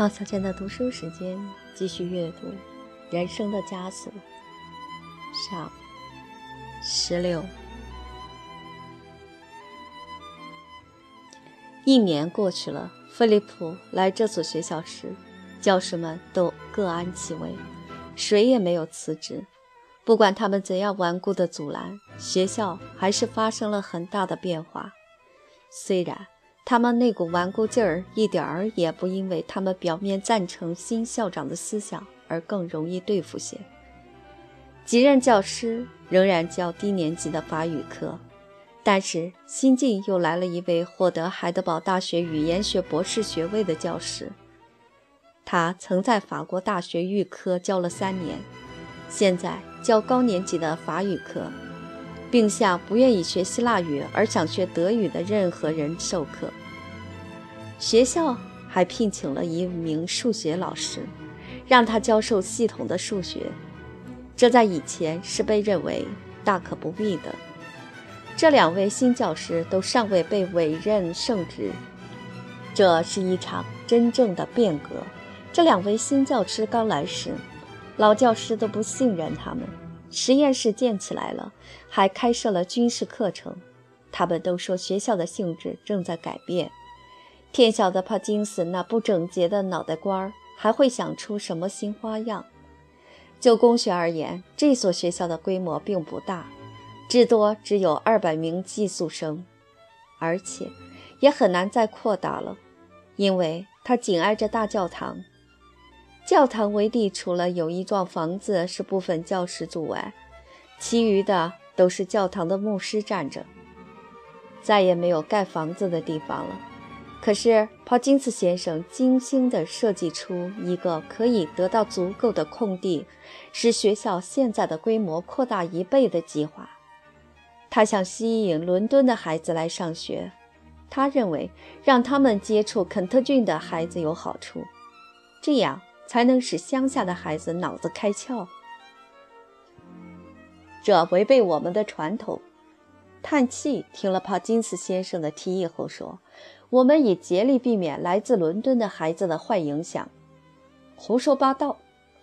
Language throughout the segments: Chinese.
毛小娟的读书时间，继续阅读《人生的枷锁》上十六。一年过去了，菲利普来这所学校时，教师们都各安其位，谁也没有辞职。不管他们怎样顽固的阻拦，学校还是发生了很大的变化。虽然。他们那股顽固劲儿一点儿也不因为他们表面赞成新校长的思想而更容易对付些。几任教师仍然教低年级的法语课，但是新近又来了一位获得海德堡大学语言学博士学位的教师。他曾在法国大学预科教了三年，现在教高年级的法语课，并向不愿意学希腊语而想学德语的任何人授课。学校还聘请了一名数学老师，让他教授系统的数学。这在以前是被认为大可不必的。这两位新教师都尚未被委任圣职，这是一场真正的变革。这两位新教师刚来时，老教师都不信任他们。实验室建起来了，还开设了军事课程。他们都说学校的性质正在改变。天晓得帕金斯那不整洁的脑袋瓜儿还会想出什么新花样。就工学而言，这所学校的规模并不大，至多只有二百名寄宿生，而且也很难再扩大了，因为它紧挨着大教堂。教堂围地除了有一幢房子是部分教师住外，其余的都是教堂的牧师站着。再也没有盖房子的地方了。可是，帕金斯先生精心地设计出一个可以得到足够的空地，使学校现在的规模扩大一倍的计划。他想吸引伦敦的孩子来上学，他认为让他们接触肯特郡的孩子有好处，这样才能使乡下的孩子脑子开窍。这违背我们的传统。叹气，听了帕金斯先生的提议后说。我们已竭力避免来自伦敦的孩子的坏影响。胡说八道，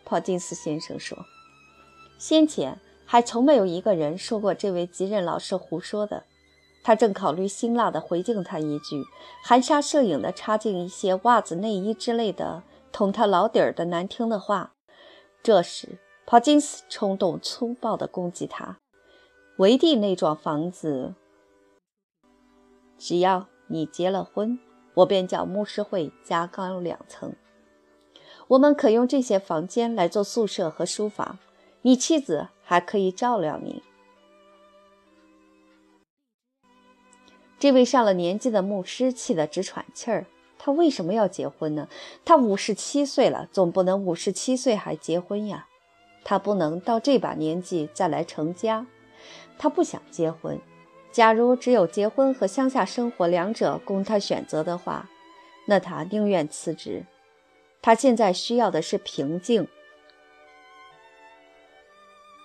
帕金斯先生说。先前还从没有一个人说过这位吉任老师胡说的。他正考虑辛辣地回敬他一句，含沙射影地插进一些袜子、内衣之类的捅他老底儿的难听的话。这时，帕金斯冲动粗暴地攻击他：“维蒂那幢房子，只要……”你结了婚，我便叫牧师会加高两层。我们可用这些房间来做宿舍和书房，你妻子还可以照料你。这位上了年纪的牧师气得直喘气儿。他为什么要结婚呢？他五十七岁了，总不能五十七岁还结婚呀。他不能到这把年纪再来成家。他不想结婚。假如只有结婚和乡下生活两者供他选择的话，那他宁愿辞职。他现在需要的是平静。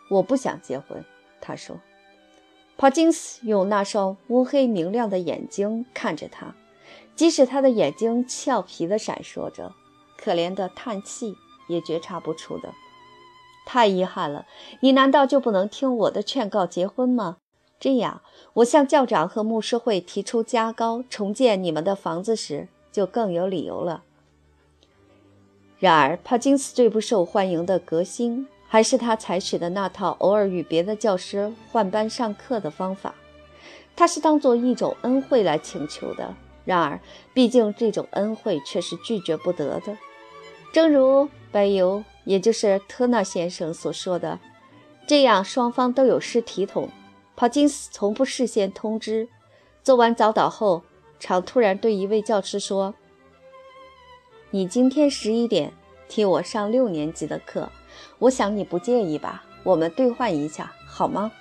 我不想结婚，他说。帕金斯用那双乌黑明亮的眼睛看着他，即使他的眼睛俏皮地闪烁着，可怜的叹气也觉察不出的。太遗憾了，你难道就不能听我的劝告结婚吗？这样，我向校长和牧师会提出加高、重建你们的房子时，就更有理由了。然而，帕金斯最不受欢迎的革新，还是他采取的那套偶尔与别的教师换班上课的方法。他是当做一种恩惠来请求的。然而，毕竟这种恩惠却是拒绝不得的。正如白尤，也就是特纳先生所说的，这样双方都有失体统。帕金斯从不事先通知。做完早祷后，常突然对一位教师说：“你今天十一点替我上六年级的课，我想你不介意吧？我们兑换一下好吗？”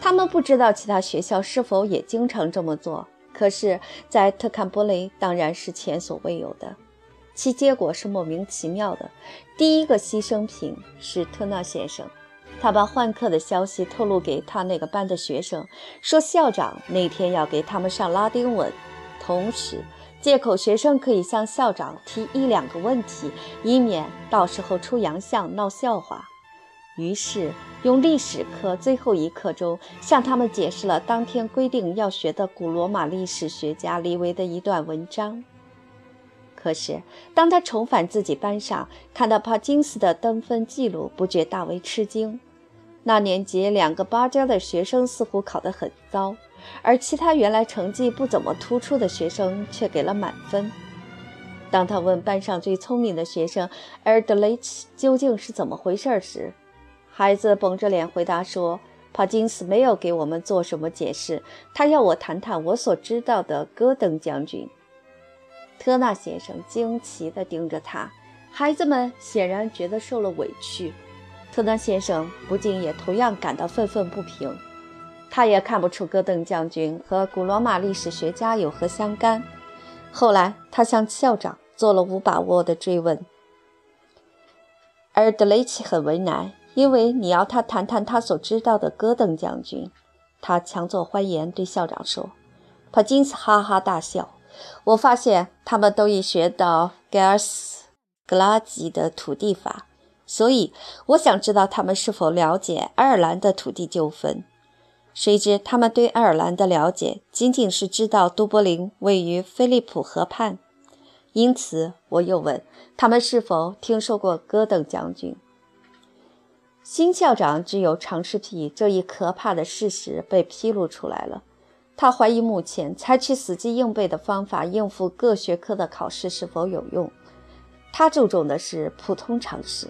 他们不知道其他学校是否也经常这么做，可是，在特坎波雷当然是前所未有的。其结果是莫名其妙的。第一个牺牲品是特纳先生。他把换课的消息透露给他那个班的学生，说校长那天要给他们上拉丁文，同时借口学生可以向校长提一两个问题，以免到时候出洋相闹笑话。于是用历史课最后一课中向他们解释了当天规定要学的古罗马历史学家李维的一段文章。可是当他重返自己班上，看到帕金斯的登分记录，不觉大为吃惊。那年级两个巴交的学生似乎考得很糟。而其他原来成绩不怎么突出的学生却给了满分。当他问班上最聪明的学生尔德雷奇究竟是怎么回事时，孩子绷着脸回答说：“帕金斯没有给我们做什么解释，他要我谈谈我所知道的戈登将军。”特纳先生惊奇地盯着他，孩子们显然觉得受了委屈。特纳先生不禁也同样感到愤愤不平。他也看不出戈登将军和古罗马历史学家有何相干。后来，他向校长做了无把握的追问。而德雷奇很为难，因为你要他谈谈他所知道的戈登将军。他强作欢颜，对校长说：“帕金斯哈哈大笑。我发现他们都已学到盖尔斯格拉吉的土地法，所以我想知道他们是否了解爱尔兰的土地纠纷。”谁知他们对爱尔兰的了解仅仅是知道都柏林位于菲利普河畔，因此我又问他们是否听说过戈登将军。新校长只有常识癖，这一可怕的事实被披露出来了。他怀疑目前采取死记硬背的方法应付各学科的考试是否有用。他注重的是普通常识。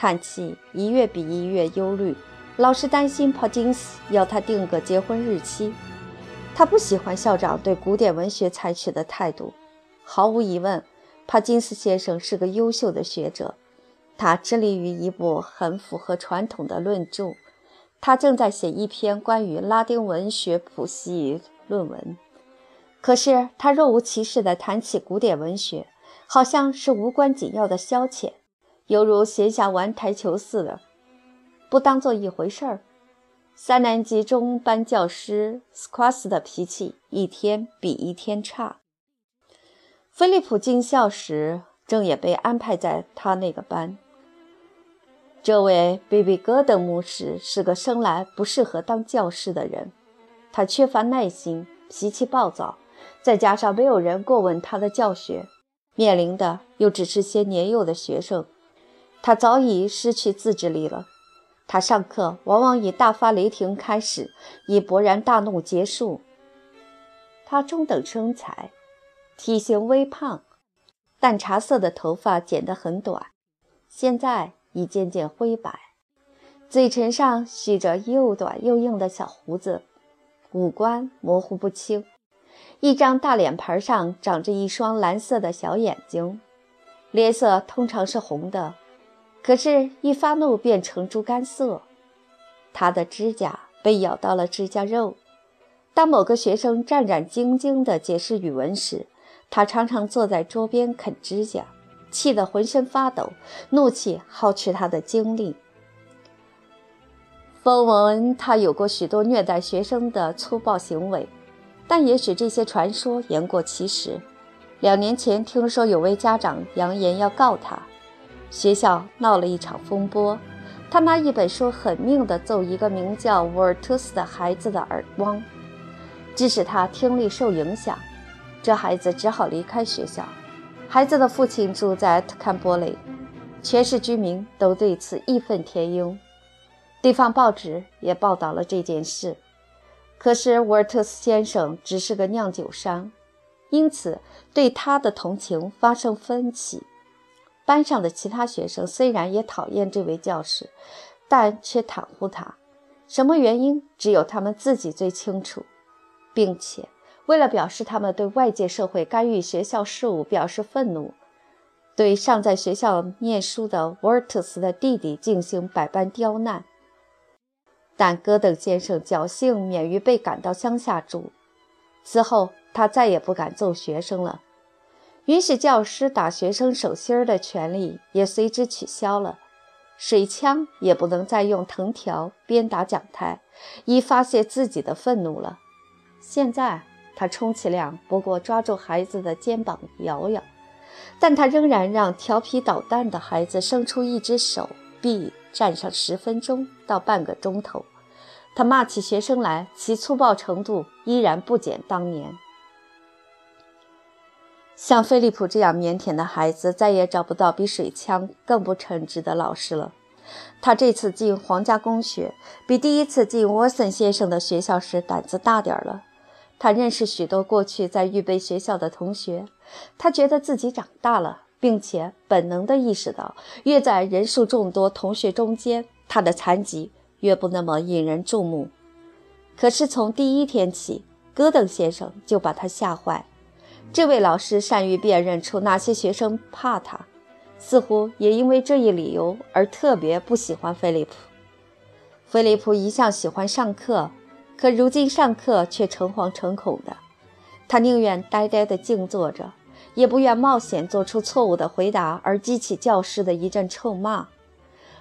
叹气，一月比一月忧虑。老是担心帕金斯要他定个结婚日期，他不喜欢校长对古典文学采取的态度。毫无疑问，帕金斯先生是个优秀的学者，他致力于一部很符合传统的论著。他正在写一篇关于拉丁文学谱系论文，可是他若无其事地谈起古典文学，好像是无关紧要的消遣，犹如闲暇玩台球似的。不当做一回事儿。三年级中班教师斯夸斯的脾气一天比一天差。菲利普进校时，正也被安排在他那个班。这位贝比戈登牧师是个生来不适合当教师的人，他缺乏耐心，脾气暴躁，再加上没有人过问他的教学，面临的又只是些年幼的学生，他早已失去自制力了。他上课往往以大发雷霆开始，以勃然大怒结束。他中等身材，体型微胖，淡茶色的头发剪得很短，现在已渐渐灰白，嘴唇上蓄着又短又硬的小胡子，五官模糊不清，一张大脸盘上长着一双蓝色的小眼睛，脸色通常是红的。可是，一发怒变成猪肝色。他的指甲被咬到了指甲肉。当某个学生战战兢兢地解释语文时，他常常坐在桌边啃指甲，气得浑身发抖，怒气耗去他的精力。风闻他有过许多虐待学生的粗暴行为，但也许这些传说言过其实。两年前，听说有位家长扬言要告他。学校闹了一场风波，他拿一本书狠命地揍一个名叫沃尔特斯的孩子的耳光，致使他听力受影响。这孩子只好离开学校。孩子的父亲住在特坎波雷，全市居民都对此义愤填膺。地方报纸也报道了这件事。可是沃尔特斯先生只是个酿酒商，因此对他的同情发生分歧。班上的其他学生虽然也讨厌这位教师，但却袒护他。什么原因，只有他们自己最清楚。并且，为了表示他们对外界社会干预学校事务表示愤怒，对尚在学校念书的沃尔特斯的弟弟进行百般刁难。但戈登先生侥幸免于被赶到乡下住。此后，他再也不敢揍学生了。允许教师打学生手心儿的权利也随之取消了，水枪也不能再用藤条鞭打讲台，以发泄自己的愤怒了。现在他充其量不过抓住孩子的肩膀摇摇，但他仍然让调皮捣蛋的孩子伸出一只手臂站上十分钟到半个钟头。他骂起学生来，其粗暴程度依然不减当年。像菲利普这样腼腆的孩子，再也找不到比水枪更不称职的老师了。他这次进皇家公学，比第一次进沃森先生的学校时胆子大点了。他认识许多过去在预备学校的同学，他觉得自己长大了，并且本能地意识到，越在人数众多同学中间，他的残疾越不那么引人注目。可是从第一天起，戈登先生就把他吓坏。这位老师善于辨认出哪些学生怕他，似乎也因为这一理由而特别不喜欢菲利普。菲利普一向喜欢上课，可如今上课却诚惶诚恐的。他宁愿呆呆地静坐着，也不愿冒险做出错误的回答而激起教师的一阵臭骂。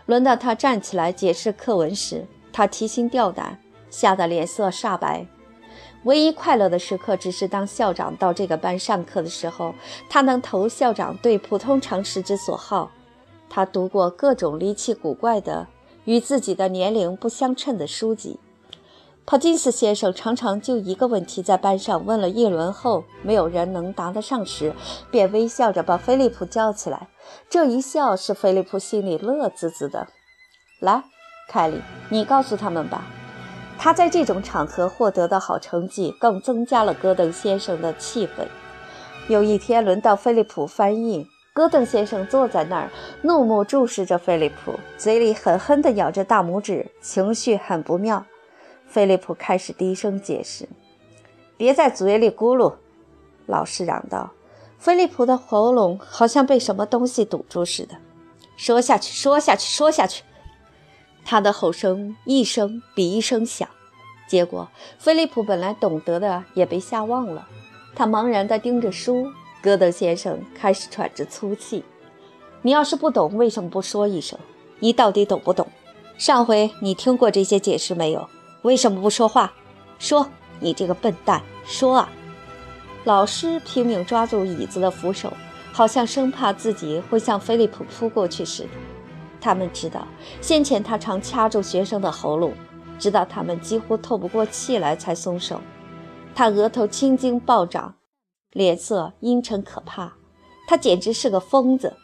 轮到他站起来解释课文时，他提心吊胆，吓得脸色煞白。唯一快乐的时刻，只是当校长到这个班上课的时候，他能投校长对普通常识之所好。他读过各种离奇古怪的、与自己的年龄不相称的书籍。帕金斯先生常常就一个问题在班上问了一轮后，没有人能答得上时，便微笑着把菲利普叫起来。这一笑使菲利普心里乐滋滋的。来，凯莉，你告诉他们吧。他在这种场合获得的好成绩，更增加了戈登先生的气氛。有一天，轮到菲利普翻译，戈登先生坐在那儿，怒目注视着菲利普，嘴里狠狠地咬着大拇指，情绪很不妙。菲利普开始低声解释：“别在嘴里咕噜。”老师嚷道。菲利普的喉咙好像被什么东西堵住似的。“说下去，说下去，说下去。”他的吼声一声比一声响，结果菲利普本来懂得的也被吓忘了。他茫然地盯着书。戈登先生开始喘着粗气：“你要是不懂，为什么不说一声？你到底懂不懂？上回你听过这些解释没有？为什么不说话？说，你这个笨蛋，说啊！”老师拼命抓住椅子的扶手，好像生怕自己会向菲利普扑过去似的。他们知道，先前他常掐住学生的喉咙，直到他们几乎透不过气来才松手。他额头青筋暴涨，脸色阴沉可怕。他简直是个疯子。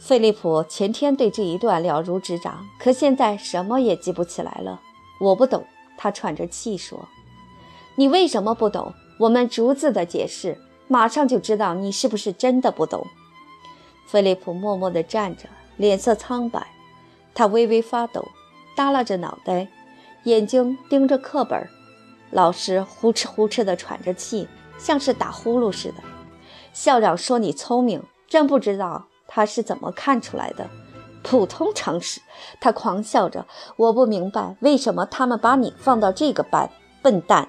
菲利普前天对这一段了如指掌，可现在什么也记不起来了。我不懂，他喘着气说：“你为什么不懂？我们逐字的解释，马上就知道你是不是真的不懂。”菲利普默默地站着。脸色苍白，他微微发抖，耷拉着脑袋，眼睛盯着课本。老师呼哧呼哧地喘着气，像是打呼噜似的。校长说：“你聪明，真不知道他是怎么看出来的。普通常识。”他狂笑着：“我不明白为什么他们把你放到这个班，笨蛋。”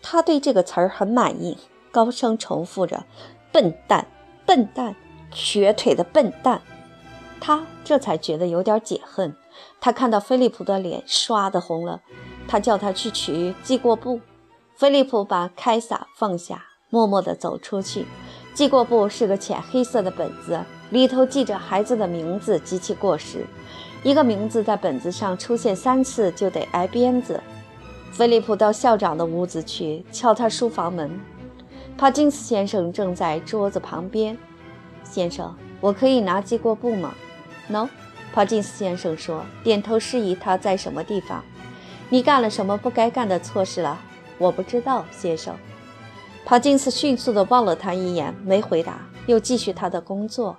他对这个词儿很满意，高声重复着：“笨蛋，笨蛋，瘸腿的笨蛋。”他这才觉得有点解恨。他看到菲利普的脸刷的红了，他叫他去取记过簿。菲利普把凯撒放下，默默地走出去。记过簿是个浅黑色的本子，里头记着孩子的名字及其过失。一个名字在本子上出现三次就得挨鞭子。菲利普到校长的屋子去，敲他书房门。帕金斯先生正在桌子旁边。先生，我可以拿记过簿吗？No，帕金斯先生说，点头示意他在什么地方。你干了什么不该干的错事了？我不知道，先生。帕金斯迅速地望了他一眼，没回答，又继续他的工作。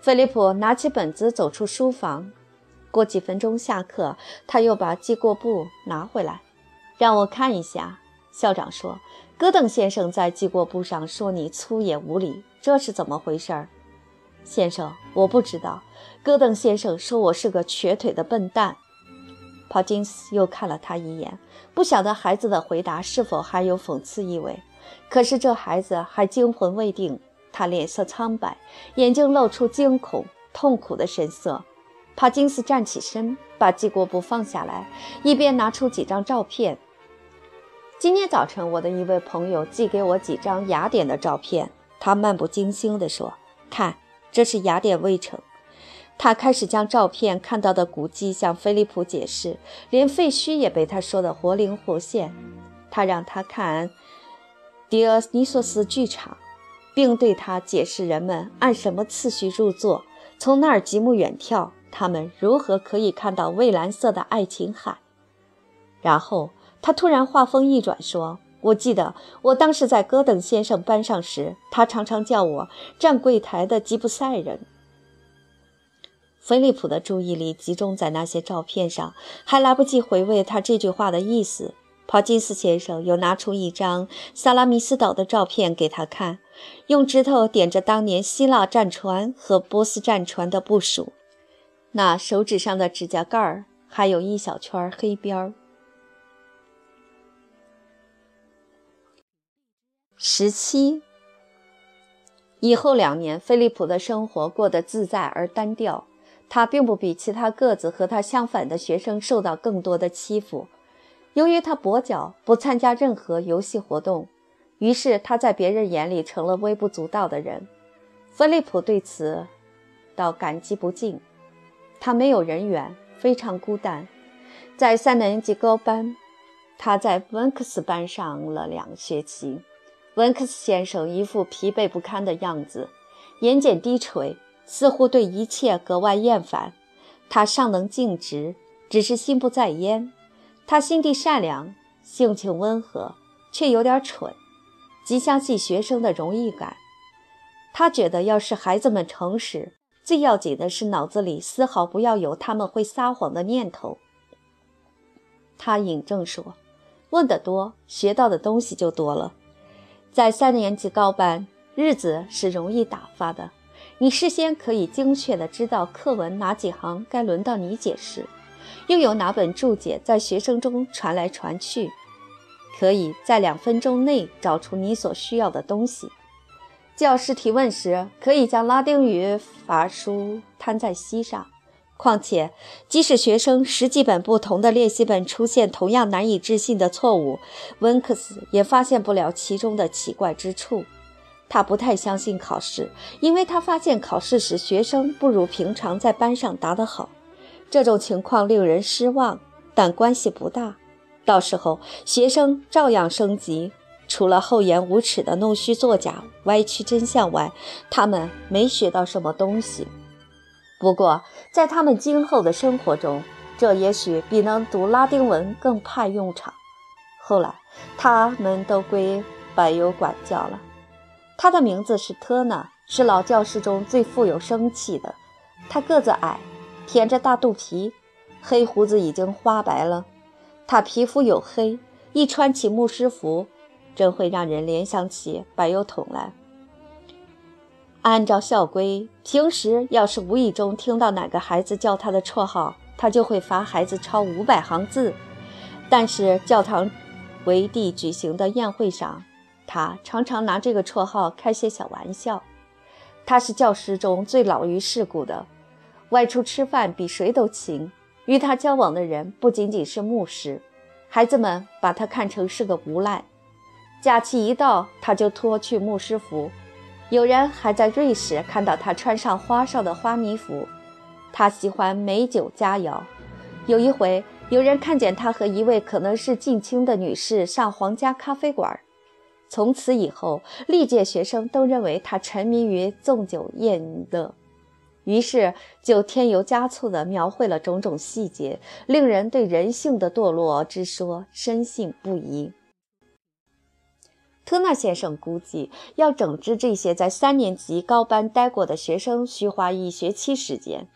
菲利普拿起本子走出书房。过几分钟下课，他又把记过簿拿回来，让我看一下。校长说，戈登先生在记过簿上说你粗野无礼，这是怎么回事？先生，我不知道。戈登先生说我是个瘸腿的笨蛋。帕金斯又看了他一眼，不晓得孩子的回答是否还有讽刺意味。可是这孩子还惊魂未定，他脸色苍白，眼睛露出惊恐、痛苦的神色。帕金斯站起身，把记过簿放下来，一边拿出几张照片。今天早晨，我的一位朋友寄给我几张雅典的照片。他漫不经心地说：“看，这是雅典卫城。”他开始将照片看到的古迹向菲利普解释，连废墟也被他说得活灵活现。他让他看狄俄尼索斯剧场，并对他解释人们按什么次序入座，从那儿极目远眺，他们如何可以看到蔚蓝色的爱琴海。然后。他突然话锋一转说：“我记得我当时在戈登先生班上时，他常常叫我站柜台的吉普赛人。”菲利普的注意力集中在那些照片上，还来不及回味他这句话的意思，帕金斯先生又拿出一张萨拉米斯岛的照片给他看，用指头点着当年希腊战船和波斯战船的部署，那手指上的指甲盖儿还有一小圈黑边儿。十七以后两年，菲利普的生活过得自在而单调。他并不比其他个子和他相反的学生受到更多的欺负。由于他跛脚，不参加任何游戏活动，于是他在别人眼里成了微不足道的人。菲利普对此倒感激不尽。他没有人缘，非常孤单。在三年级高班，他在温克斯班上了两学期。文克斯先生一副疲惫不堪的样子，眼睑低垂，似乎对一切格外厌烦。他尚能静直，只是心不在焉。他心地善良，性情温和，却有点蠢，极相信学生的荣誉感。他觉得，要是孩子们诚实，最要紧的是脑子里丝毫不要有他们会撒谎的念头。他引证说：“问得多，学到的东西就多了。”在三年级高班，日子是容易打发的。你事先可以精确地知道课文哪几行该轮到你解释，又有哪本注解在学生中传来传去，可以在两分钟内找出你所需要的东西。教师提问时，可以将拉丁语法书摊在膝上。况且，即使学生十几本不同的练习本出现同样难以置信的错误，温克斯也发现不了其中的奇怪之处。他不太相信考试，因为他发现考试时学生不如平常在班上答得好。这种情况令人失望，但关系不大。到时候学生照样升级，除了厚颜无耻的弄虚作假、歪曲真相外，他们没学到什么东西。不过，在他们今后的生活中，这也许比能读拉丁文更派用场。后来，他们都归柏油管教了。他的名字是特纳，是老教师中最富有生气的。他个子矮，腆着大肚皮，黑胡子已经花白了。他皮肤黝黑，一穿起牧师服，真会让人联想起柏油桶来。按照校规，平时要是无意中听到哪个孩子叫他的绰号，他就会罚孩子抄五百行字。但是教堂为地举行的宴会上，他常常拿这个绰号开些小玩笑。他是教师中最老于世故的，外出吃饭比谁都勤。与他交往的人不仅仅是牧师，孩子们把他看成是个无赖。假期一到，他就脱去牧师服。有人还在瑞士看到他穿上花哨的花呢服。他喜欢美酒佳肴。有一回，有人看见他和一位可能是近亲的女士上皇家咖啡馆。从此以后，历届学生都认为他沉迷于纵酒宴乐，于是就添油加醋地描绘了种种细节，令人对人性的堕落之说深信不疑。特纳先生估计，要整治这些在三年级高班待过的学生，需花一学期时间。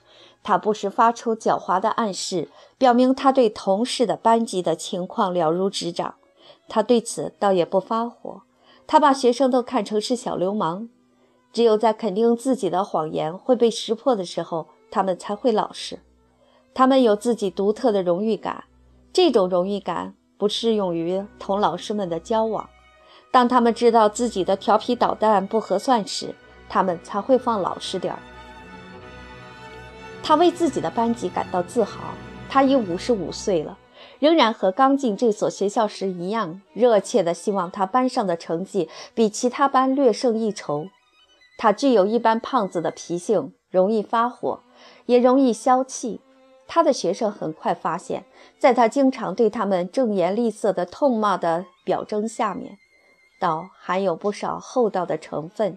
他不时发出狡猾的暗示，表明他对同事的班级的情况了如指掌。他对此倒也不发火，他把学生都看成是小流氓。只有在肯定自己的谎言会被识破的时候，他们才会老实。他们有自己独特的荣誉感，这种荣誉感不适用于同老师们的交往。当他们知道自己的调皮捣蛋不合算时，他们才会放老实点儿。他为自己的班级感到自豪。他已五十五岁了，仍然和刚进这所学校时一样，热切地希望他班上的成绩比其他班略胜一筹。他具有一般胖子的脾性，容易发火，也容易消气。他的学生很快发现，在他经常对他们正言厉色的痛骂的表征下面，倒含有不少厚道的成分。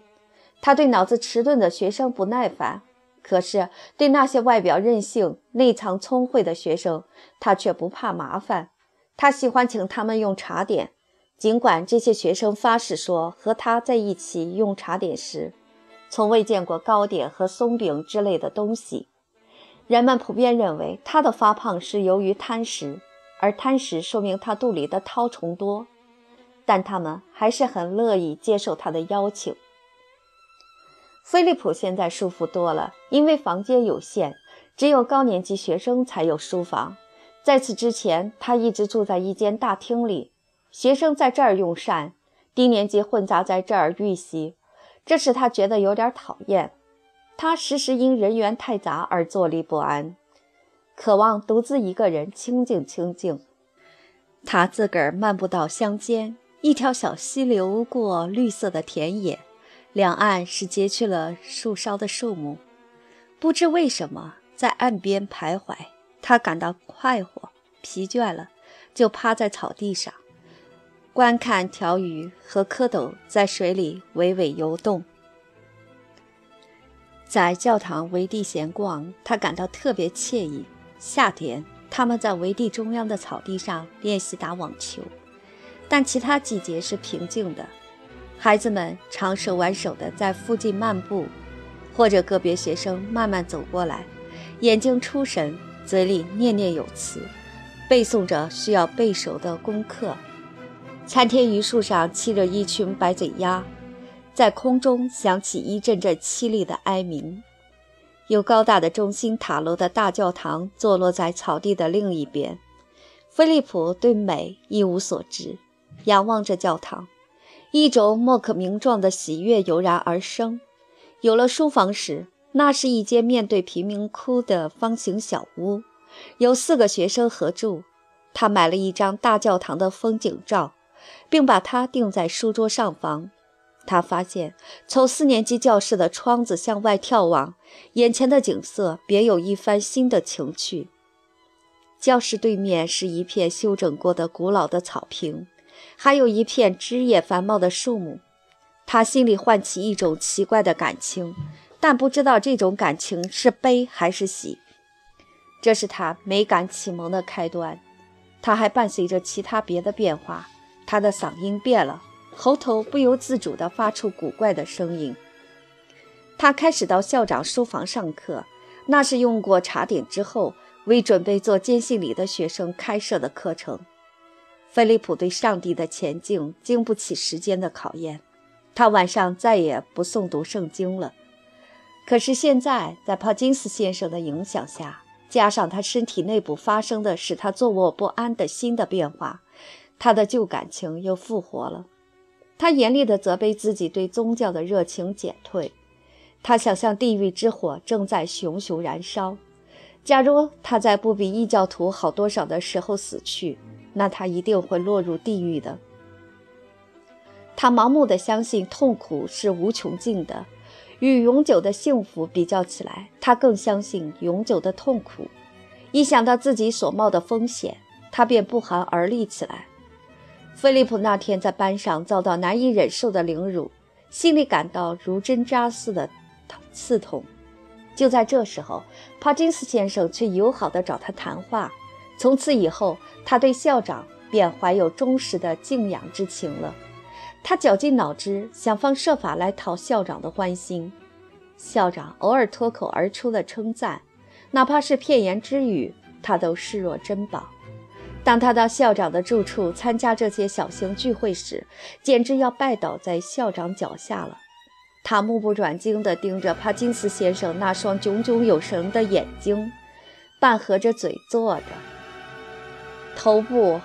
他对脑子迟钝的学生不耐烦。可是，对那些外表任性、内藏聪慧的学生，他却不怕麻烦。他喜欢请他们用茶点，尽管这些学生发誓说，和他在一起用茶点时，从未见过糕点和松饼之类的东西。人们普遍认为他的发胖是由于贪食，而贪食说明他肚里的绦虫多。但他们还是很乐意接受他的邀请。菲利普现在舒服多了，因为房间有限，只有高年级学生才有书房。在此之前，他一直住在一间大厅里，学生在这儿用膳，低年级混杂在这儿预习，这使他觉得有点讨厌。他时时因人员太杂而坐立不安，渴望独自一个人清静清静。他自个儿漫步到乡间，一条小溪流过绿色的田野。两岸是截去了树梢的树木，不知为什么在岸边徘徊。他感到快活，疲倦了，就趴在草地上，观看条鱼和蝌蚪在水里微微游动。在教堂围地闲逛，他感到特别惬意。夏天，他们在围地中央的草地上练习打网球，但其他季节是平静的。孩子们常手挽手地在附近漫步，或者个别学生慢慢走过来，眼睛出神，嘴里念念有词，背诵着需要背熟的功课。参天榆树上栖着一群白嘴鸦，在空中响起一阵阵凄厉的哀鸣。有高大的中心塔楼的大教堂坐落在草地的另一边。菲利普对美一无所知，仰望着教堂。一种莫可名状的喜悦油然而生。有了书房时，那是一间面对贫民窟的方形小屋，有四个学生合住。他买了一张大教堂的风景照，并把它钉在书桌上方。他发现，从四年级教室的窗子向外眺望，眼前的景色别有一番新的情趣。教室对面是一片修整过的古老的草坪。还有一片枝叶繁茂的树木，他心里唤起一种奇怪的感情，但不知道这种感情是悲还是喜。这是他美感启蒙的开端。他还伴随着其他别的变化，他的嗓音变了，喉头不由自主地发出古怪的声音。他开始到校长书房上课，那是用过茶点之后，为准备做坚信礼的学生开设的课程。菲利普对上帝的前进经不起时间的考验，他晚上再也不诵读圣经了。可是现在，在帕金斯先生的影响下，加上他身体内部发生的使他坐卧不安的新的变化，他的旧感情又复活了。他严厉地责备自己对宗教的热情减退。他想象地狱之火正在熊熊燃烧。假如他在不比异教徒好多少的时候死去。那他一定会落入地狱的。他盲目的相信痛苦是无穷尽的，与永久的幸福比较起来，他更相信永久的痛苦。一想到自己所冒的风险，他便不寒而栗起来。菲利普那天在班上遭到难以忍受的凌辱，心里感到如针扎似的刺痛。就在这时候，帕金斯先生却友好地找他谈话。从此以后，他对校长便怀有忠实的敬仰之情了。他绞尽脑汁，想方设法来讨校长的欢心。校长偶尔脱口而出的称赞，哪怕是片言之语，他都视若珍宝。当他到校长的住处参加这些小型聚会时，简直要拜倒在校长脚下了。他目不转睛地盯着帕金斯先生那双炯炯有神的眼睛，半合着嘴坐着。头部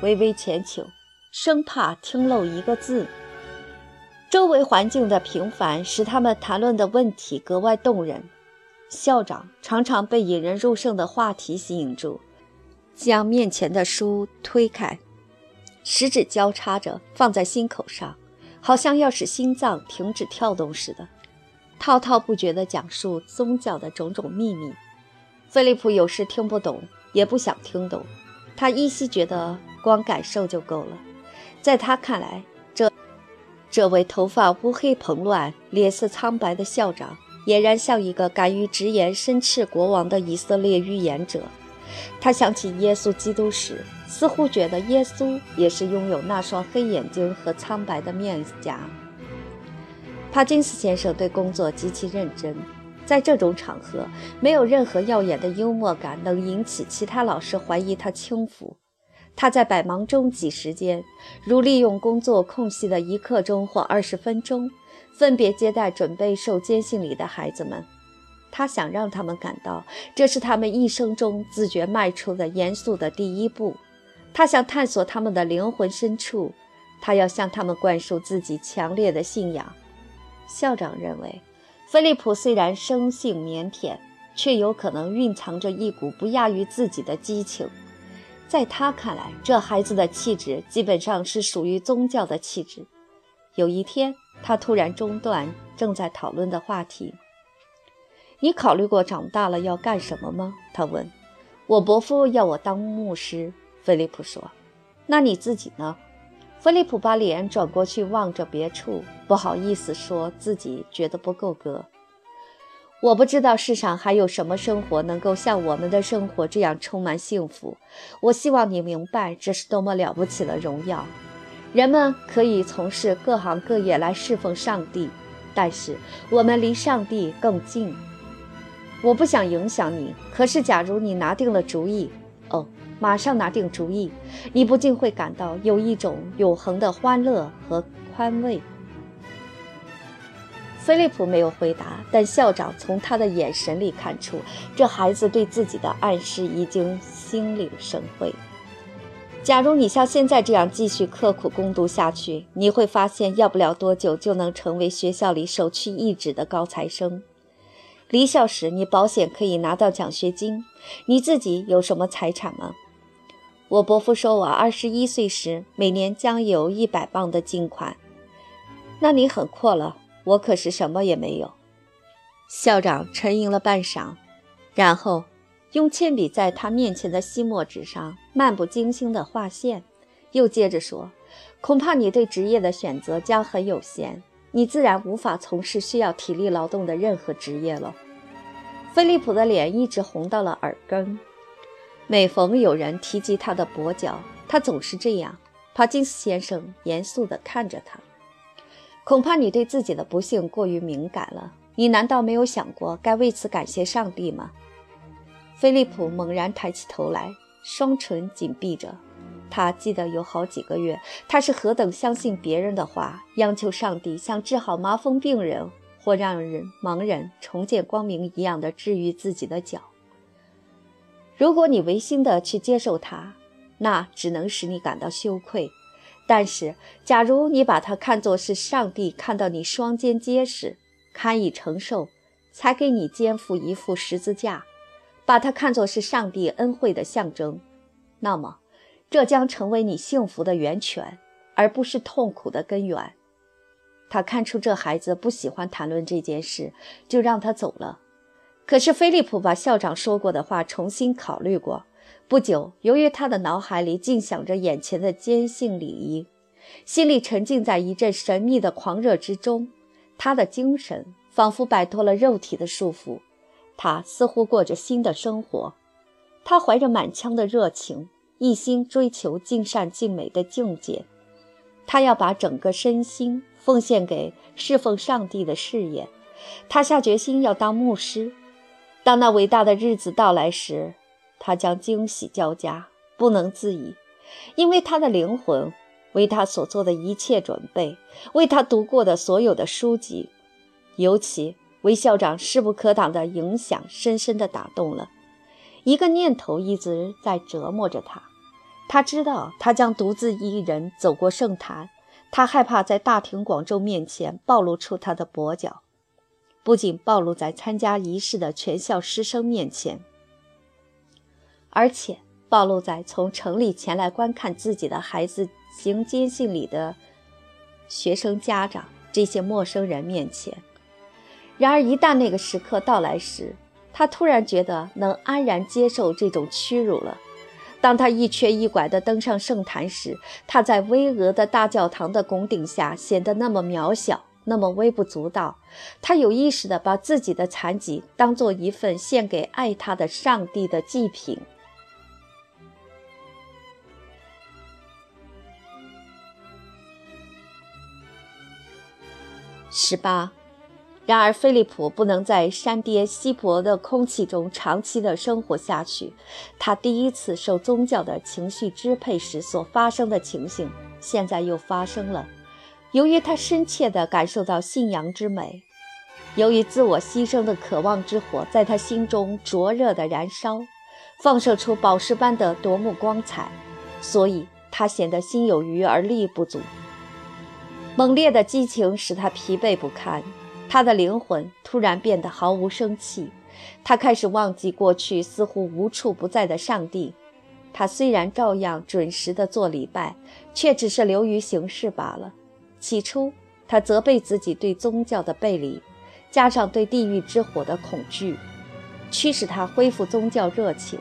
微微前倾，生怕听漏一个字。周围环境的平凡使他们谈论的问题格外动人。校长常常被引人入胜的话题吸引住，将面前的书推开，食指交叉着放在心口上，好像要使心脏停止跳动似的，滔滔不绝地讲述宗教的种种秘密。菲利普有时听不懂，也不想听懂，他依稀觉得光感受就够了。在他看来，这这位头发乌黑蓬乱、脸色苍白的校长，俨然像一个敢于直言申斥国王的以色列预言者。他想起耶稣基督时，似乎觉得耶稣也是拥有那双黑眼睛和苍白的面颊。帕金斯先生对工作极其认真。在这种场合，没有任何耀眼的幽默感能引起其他老师怀疑他轻浮。他在百忙中挤时间，如利用工作空隙的一刻钟或二十分钟，分别接待准备受监信礼的孩子们。他想让他们感到，这是他们一生中自觉迈出的严肃的第一步。他想探索他们的灵魂深处，他要向他们灌输自己强烈的信仰。校长认为。菲利普虽然生性腼腆，却有可能蕴藏着一股不亚于自己的激情。在他看来，这孩子的气质基本上是属于宗教的气质。有一天，他突然中断正在讨论的话题：“你考虑过长大了要干什么吗？”他问。“我伯父要我当牧师。”菲利普说。“那你自己呢？”菲利普把脸转过去望着别处，不好意思说自己觉得不够格。我不知道世上还有什么生活能够像我们的生活这样充满幸福。我希望你明白这是多么了不起的荣耀。人们可以从事各行各业来侍奉上帝，但是我们离上帝更近。我不想影响你，可是假如你拿定了主意，马上拿定主意，你不禁会感到有一种永恒的欢乐和宽慰。菲利普没有回答，但校长从他的眼神里看出，这孩子对自己的暗示已经心领神会。假如你像现在这样继续刻苦攻读下去，你会发现，要不了多久就能成为学校里首屈一指的高材生。离校时，你保险可以拿到奖学金。你自己有什么财产吗？我伯父说，我二十一岁时每年将有一百磅的金款。那你很阔了，我可是什么也没有。校长沉吟了半晌，然后用铅笔在他面前的吸墨纸上漫不经心地画线，又接着说：“恐怕你对职业的选择将很有限，你自然无法从事需要体力劳动的任何职业了。”菲利普的脸一直红到了耳根。每逢有人提及他的跛脚，他总是这样。帕金斯先生严肃地看着他。恐怕你对自己的不幸过于敏感了。你难道没有想过该为此感谢上帝吗？菲利普猛然抬起头来，双唇紧闭着。他记得有好几个月，他是何等相信别人的话，央求上帝像治好麻风病人或让人盲人重见光明一样的治愈自己的脚。如果你违心的去接受它，那只能使你感到羞愧；但是，假如你把它看作是上帝看到你双肩结实、堪以承受，才给你肩负一副十字架，把它看作是上帝恩惠的象征，那么，这将成为你幸福的源泉，而不是痛苦的根源。他看出这孩子不喜欢谈论这件事，就让他走了。可是，菲利普把校长说过的话重新考虑过。不久，由于他的脑海里尽想着眼前的坚信礼仪，心里沉浸在一阵神秘的狂热之中，他的精神仿佛摆脱了肉体的束缚，他似乎过着新的生活。他怀着满腔的热情，一心追求尽善尽美的境界。他要把整个身心奉献给侍奉上帝的事业。他下决心要当牧师。当那伟大的日子到来时，他将惊喜交加，不能自已，因为他的灵魂为他所做的一切准备，为他读过的所有的书籍，尤其为校长势不可挡的影响，深深地打动了。一个念头一直在折磨着他，他知道他将独自一人走过圣坛，他害怕在大庭广众面前暴露出他的跛脚。不仅暴露在参加仪式的全校师生面前，而且暴露在从城里前来观看自己的孩子行监信礼的学生家长这些陌生人面前。然而，一旦那个时刻到来时，他突然觉得能安然接受这种屈辱了。当他一瘸一拐地登上圣坛时，他在巍峨的大教堂的拱顶下显得那么渺小，那么微不足道。他有意识地把自己的残疾当做一份献给爱他的上帝的祭品。十八。然而，菲利普不能在山巅稀薄的空气中长期的生活下去。他第一次受宗教的情绪支配时所发生的情形，现在又发生了。由于他深切地感受到信仰之美，由于自我牺牲的渴望之火在他心中灼热地燃烧，放射出宝石般的夺目光彩，所以他显得心有余而力不足。猛烈的激情使他疲惫不堪。他的灵魂突然变得毫无生气，他开始忘记过去似乎无处不在的上帝。他虽然照样准时地做礼拜，却只是流于形式罢了。起初，他责备自己对宗教的背离，加上对地狱之火的恐惧，驱使他恢复宗教热情。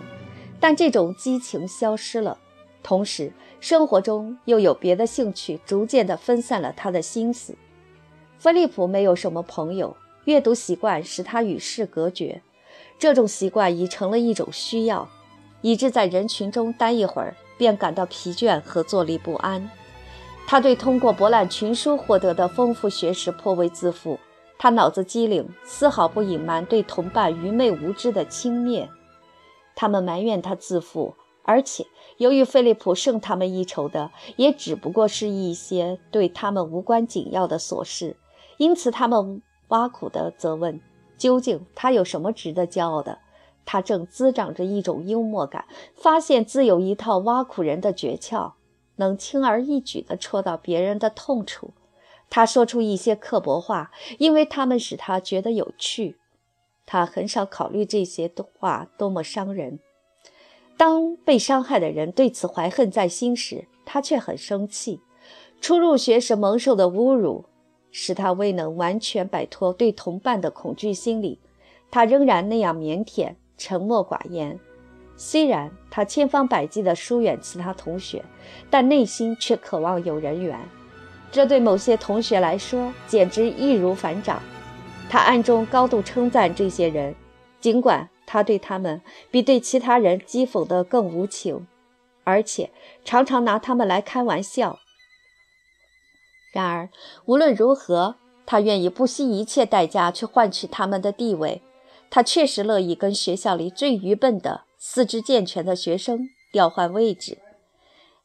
但这种激情消失了，同时生活中又有别的兴趣逐渐地分散了他的心思。菲利普没有什么朋友，阅读习惯使他与世隔绝。这种习惯已成了一种需要，以致在人群中待一会儿便感到疲倦和坐立不安。他对通过博览群书获得的丰富学识颇为自负，他脑子机灵，丝毫不隐瞒对同伴愚昧无知的轻蔑。他们埋怨他自负，而且由于菲利普胜他们一筹的，也只不过是一些对他们无关紧要的琐事。因此，他们挖苦地责问：“究竟他有什么值得骄傲的？”他正滋长着一种幽默感，发现自有一套挖苦人的诀窍，能轻而易举地戳到别人的痛处。他说出一些刻薄话，因为他们使他觉得有趣。他很少考虑这些话多么伤人。当被伤害的人对此怀恨在心时，他却很生气。初入学时蒙受的侮辱。使他未能完全摆脱对同伴的恐惧心理，他仍然那样腼腆、沉默寡言。虽然他千方百计地疏远其他同学，但内心却渴望有人缘。这对某些同学来说简直易如反掌。他暗中高度称赞这些人，尽管他对他们比对其他人讥讽得更无情，而且常常拿他们来开玩笑。然而，无论如何，他愿意不惜一切代价去换取他们的地位。他确实乐意跟学校里最愚笨的、四肢健全的学生调换位置。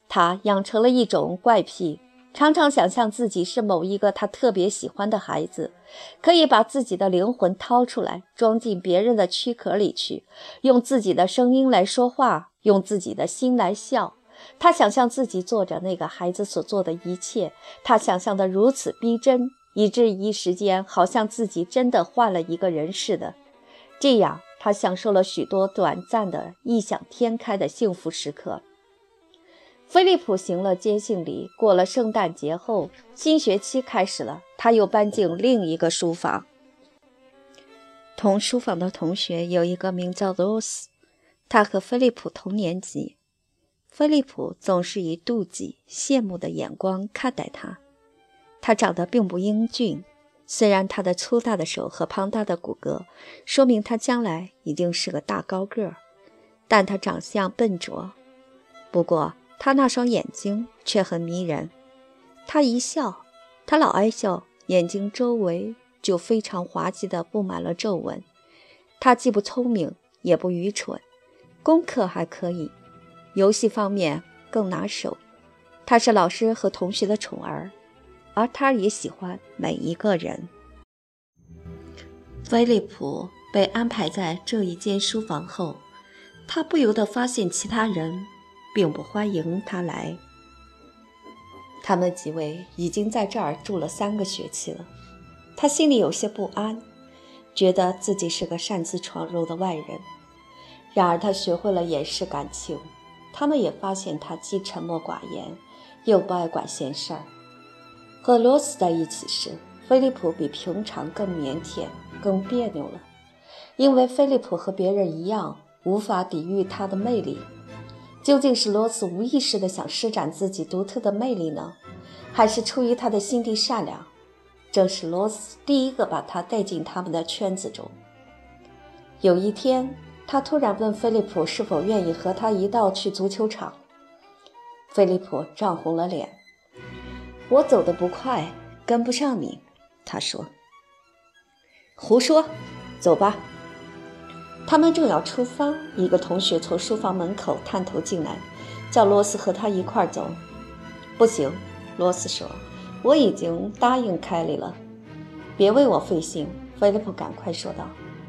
他养成了一种怪癖，常常想象自己是某一个他特别喜欢的孩子，可以把自己的灵魂掏出来，装进别人的躯壳里去，用自己的声音来说话，用自己的心来笑。他想象自己做着那个孩子所做的一切，他想象得如此逼真，以至一时间好像自己真的换了一个人似的。这样，他享受了许多短暂的异想天开的幸福时刻。菲利普行了接信礼，过了圣诞节后，新学期开始了，他又搬进另一个书房。同书房的同学有一个名叫罗斯，他和菲利普同年级。菲利普总是以妒忌、羡慕的眼光看待他。他长得并不英俊，虽然他的粗大的手和庞大的骨骼说明他将来一定是个大高个儿，但他长相笨拙。不过他那双眼睛却很迷人。他一笑，他老爱笑，眼睛周围就非常滑稽地布满了皱纹。他既不聪明，也不愚蠢，功课还可以。游戏方面更拿手，他是老师和同学的宠儿，而他也喜欢每一个人。菲利普被安排在这一间书房后，他不由得发现其他人并不欢迎他来。他们几位已经在这儿住了三个学期了，他心里有些不安，觉得自己是个擅自闯入的外人。然而他学会了掩饰感情。他们也发现他既沉默寡言，又不爱管闲事儿。和罗斯在一起时，菲利普比平常更腼腆、更别扭了，因为菲利普和别人一样，无法抵御他的魅力。究竟是罗斯无意识地想施展自己独特的魅力呢，还是出于他的心地善良？正是罗斯第一个把他带进他们的圈子中。有一天，他突然问菲利普是否愿意和他一道去足球场。菲利普涨红了脸：“我走得不快，跟不上你。”他说：“胡说，走吧。”他们正要出发，一个同学从书房门口探头进来，叫罗斯和他一块走。不行，罗斯说：“我已经答应凯莉了。”别为我费心，菲利普赶快说道：“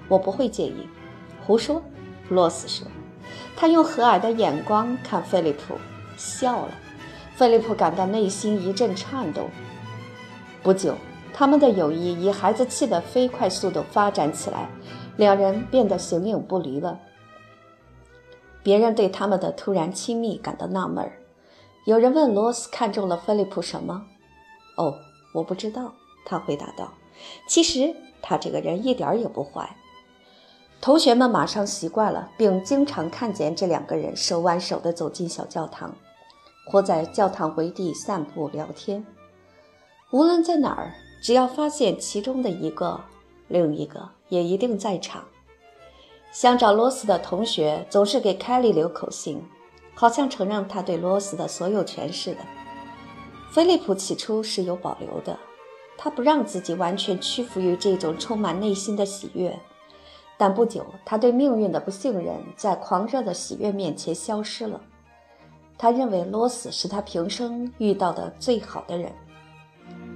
我不会介意。”胡说，罗斯说。他用和蔼的眼光看菲利普，笑了。菲利普感到内心一阵颤抖。不久，他们的友谊以孩子气的飞快速度发展起来。两人变得形影不离了。别人对他们的突然亲密感到纳闷。有人问罗斯看中了菲利普什么？哦，我不知道，他回答道。其实他这个人一点也不坏。同学们马上习惯了，并经常看见这两个人手挽手地走进小教堂，或在教堂围地散步聊天。无论在哪儿，只要发现其中的一个，另一个。也一定在场。想找罗斯的同学总是给凯莉留口信，好像承认他对罗斯的所有权似的。菲利普起初是有保留的，他不让自己完全屈服于这种充满内心的喜悦。但不久，他对命运的不信任在狂热的喜悦面前消失了。他认为罗斯是他平生遇到的最好的人。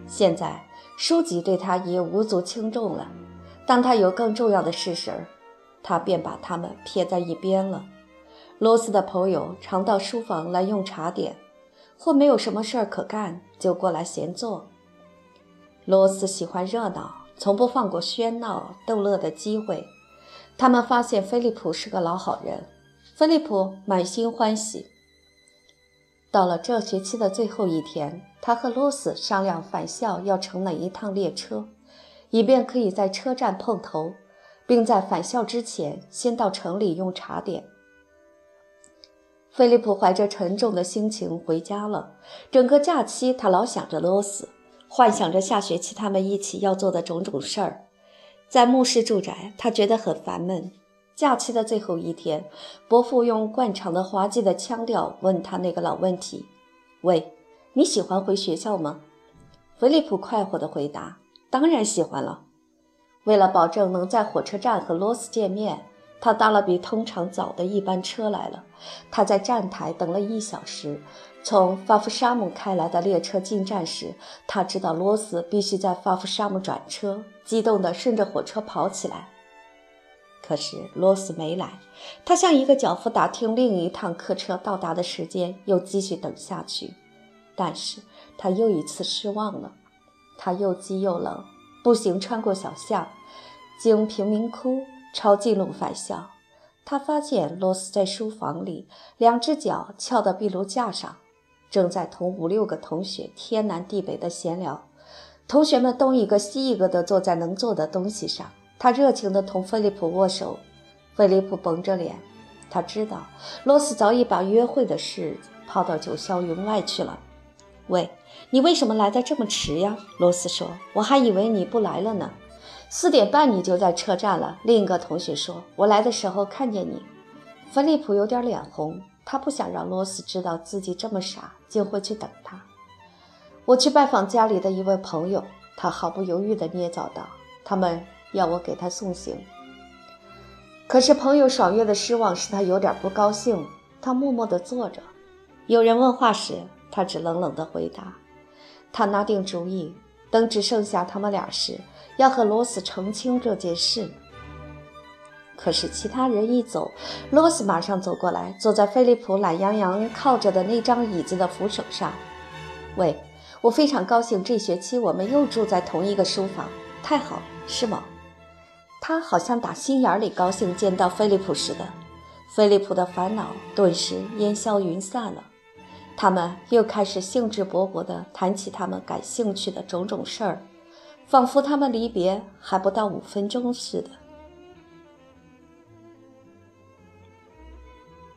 现在，书籍对他已无足轻重了。当他有更重要的事时，他便把他们撇在一边了。罗斯的朋友常到书房来用茶点，或没有什么事儿可干，就过来闲坐。罗斯喜欢热闹，从不放过喧闹逗乐的机会。他们发现菲利普是个老好人，菲利普满心欢喜。到了这学期的最后一天，他和罗斯商量返校要乘哪一趟列车。以便可以在车站碰头，并在返校之前先到城里用茶点。菲利普怀着沉重的心情回家了。整个假期，他老想着罗斯，幻想着下学期他们一起要做的种种事儿。在牧师住宅，他觉得很烦闷。假期的最后一天，伯父用惯常的滑稽的腔调问他那个老问题：“喂，你喜欢回学校吗？”菲利普快活地回答。当然喜欢了。为了保证能在火车站和罗斯见面，他搭了比通常早的一班车来了。他在站台等了一小时。从法夫沙姆开来的列车进站时，他知道罗斯必须在法夫沙姆转车，激动地顺着火车跑起来。可是罗斯没来。他向一个脚夫打听另一趟客车到达的时间，又继续等下去。但是他又一次失望了。他又饥又冷，步行穿过小巷，经贫民窟，抄近路返校。他发现罗斯在书房里，两只脚翘到壁炉架上，正在同五六个同学天南地北的闲聊。同学们东一个西一个地坐在能坐的东西上。他热情地同菲利普握手。菲利普绷着脸，他知道罗斯早已把约会的事抛到九霄云外去了。喂。你为什么来的这么迟呀？罗斯说：“我还以为你不来了呢。四点半你就在车站了。”另一个同学说：“我来的时候看见你。”菲利普有点脸红，他不想让罗斯知道自己这么傻，竟会去等他。我去拜访家里的一位朋友，他毫不犹豫地捏造道：“他们要我给他送行。”可是朋友爽约的失望使他有点不高兴，他默默地坐着。有人问话时，他只冷冷地回答。他拿定主意，等只剩下他们俩时，要和罗斯澄清这件事。可是其他人一走，罗斯马上走过来，坐在菲利普懒洋洋靠着的那张椅子的扶手上。喂，我非常高兴，这学期我们又住在同一个书房，太好了，是吗？他好像打心眼里高兴见到菲利普似的。菲利普的烦恼顿时烟消云散了。他们又开始兴致勃勃地谈起他们感兴趣的种种事儿，仿佛他们离别还不到五分钟似的。